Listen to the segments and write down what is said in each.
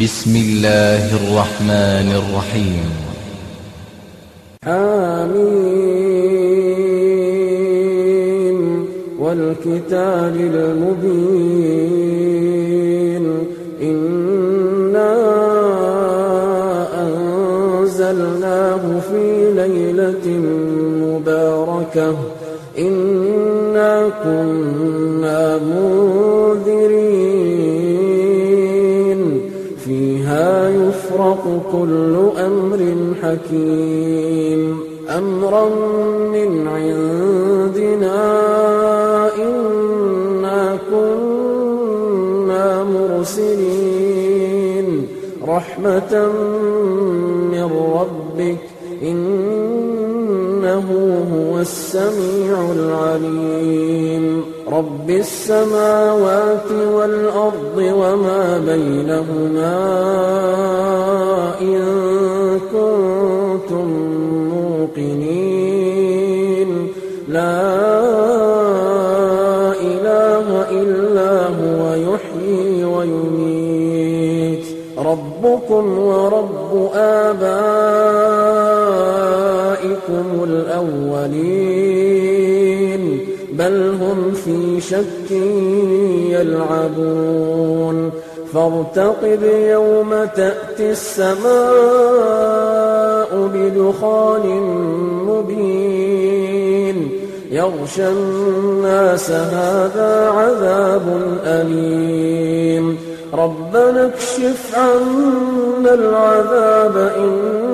بسم الله الرحمن الرحيم. حميم والكتاب المبين. إنا أنزلناه في ليلة مباركة. إنا كنا يفرق كل أمر حكيم. أمرا من عندنا إنا كنا مرسلين. رحمة السميع العليم. رب السماوات والأرض وما بينهما إن كنتم موقنين. لا إله إلا هو يحيي ويميت. ربكم ورب آبائكم الأولين بل هم في شك يلعبون. فارتقب يوم تأتي السماء بدخان مبين. يغشى الناس هذا عذاب أليم. ربنا اكشف عنا العذاب إنا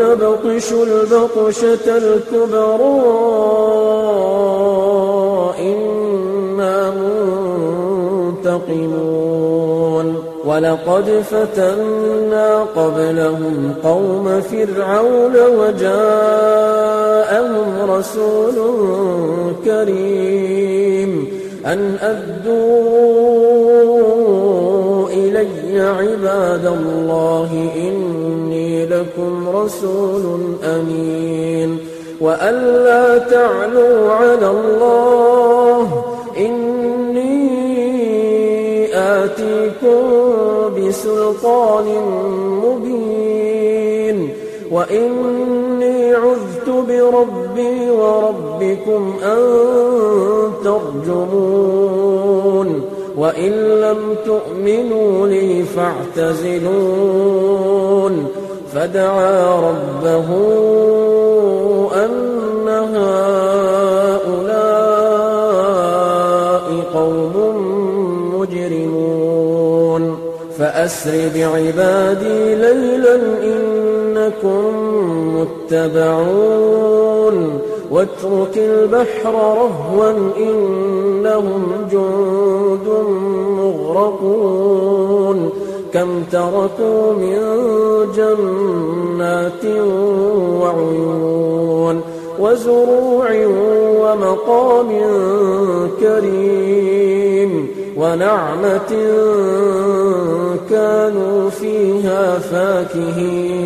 يوم نبطش البطشة الكبرى إنا منتقمون. ولقد فتنا قبلهم قوم فرعون وجاءهم رسول كريم أن أدوا إلي عباد الله إني لكم رسول أمين. وأن لا تعلوا على الله إني آتيكم بسلطان مبين. وإني عذت بربي وربكم أن ترجمون. وإن لم تؤمنوا لي فاعتزلون. فدعا ربه أن هؤلاء قوم مجرمون. فأسر بعبادي ليلا إنكم متبعون. واترك البحر رهوا إنهم جند مغرقون كم تركوا من جنات وعيون وزروع ومقام كريم ونعمة كانوا فيها فاكهين.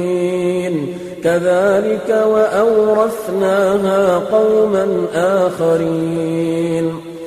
كذلك وأورثناها قوما آخرين.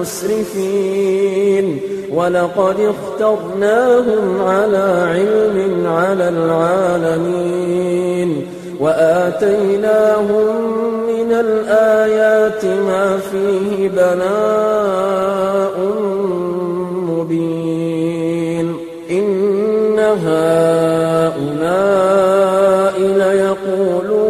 المسرفين ولقد اخترناهم على علم على العالمين. وآتيناهم من الآيات ما فيه بلاء مبين. إن هؤلاء ليقولون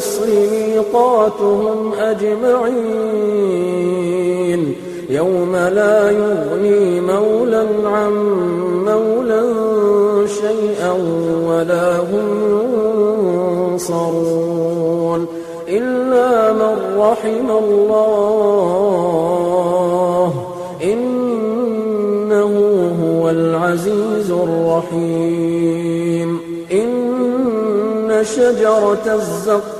الفصل ميقاتهم أجمعين. يوم لا يغني مولا عن مولا شيئا ولا هم ينصرون إلا من رحم الله. إنه هو العزيز الرحيم. إن شجرة الزقوم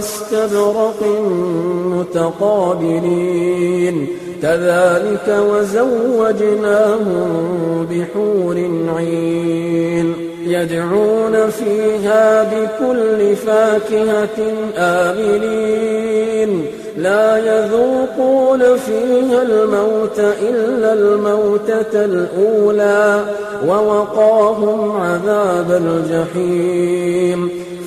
وإستبرق متقابلين. كذلك وزوجناهم بحور عين. يدعون فيها بكل فاكهة آمنين. لا يذوقون فيها الموت إلا الموتة الأولى ووقاهم عذاب الجحيم.